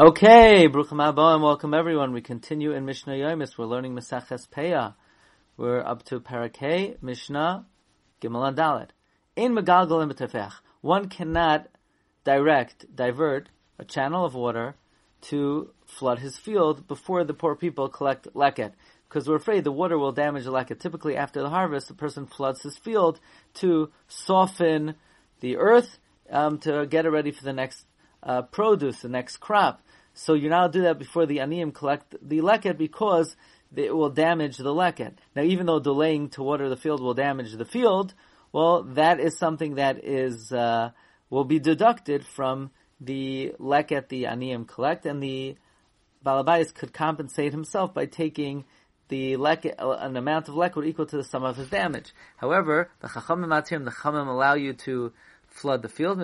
Okay, Bruchim Haba and welcome everyone. We continue in Mishnah Yomis. We're learning Masaches Peah. We're up to Parakeh, Mishnah, Gimel and Dalet. In Megalgal and Betefech, one cannot direct, divert a channel of water to flood his field before the poor people collect leket. Because we're afraid the water will damage the leket. Typically after the harvest, the person floods his field to soften the earth, um, to get it ready for the next uh, produce, the next crop. So you now do that before the aniyim collect the leket because it will damage the leket. Now, even though delaying to water the field will damage the field, well, that is something that is uh, will be deducted from the leket the aniyim collect, and the balabais could compensate himself by taking the leket, uh, an amount of leket equal to the sum of his damage. However, the chachamim atim, the chachamim allow you to flood the field,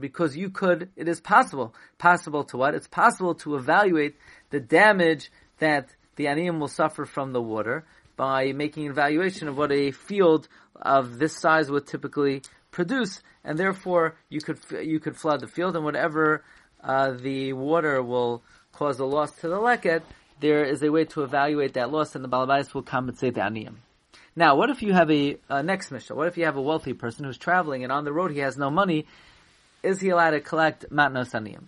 because you could, it is possible. Possible to what? It's possible to evaluate the damage that the aniyim will suffer from the water by making an evaluation of what a field of this size would typically produce, and therefore you could you could flood the field, and whatever uh, the water will cause a loss to the leket, there is a way to evaluate that loss, and the balabais will compensate the aniyim. Now, what if you have a next mishnah? What if you have a wealthy person who's traveling and on the road he has no money? Is he allowed to collect matnos aniyim?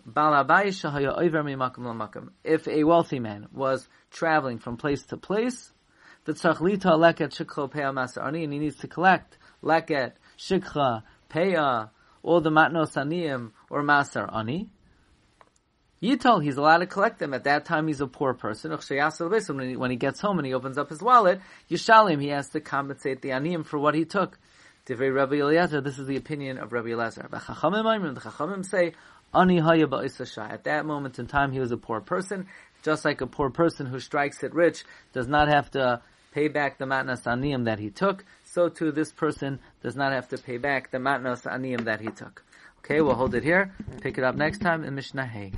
If a wealthy man was traveling from place to place, the tzachlita leket shikha peah maaser ani, and he needs to collect leket, shikha, peah, all the matnos aniyim or maaser ani. Yital, he's allowed to collect them. At that time, he's a poor person. When he, gets home and he opens up his wallet, Yishalim, he has to compensate the aniyim for what he took. This is the opinion of Rabbi Eliezer. The Chachamim say, At that moment in time, he was a poor person. Just like a poor person who strikes it rich does not have to pay back the matnas aniyim that he took, so too this person does not have to pay back the matnas aniyim that he took. Okay, we'll hold it here. Pick it up next time in Mishnah Hay.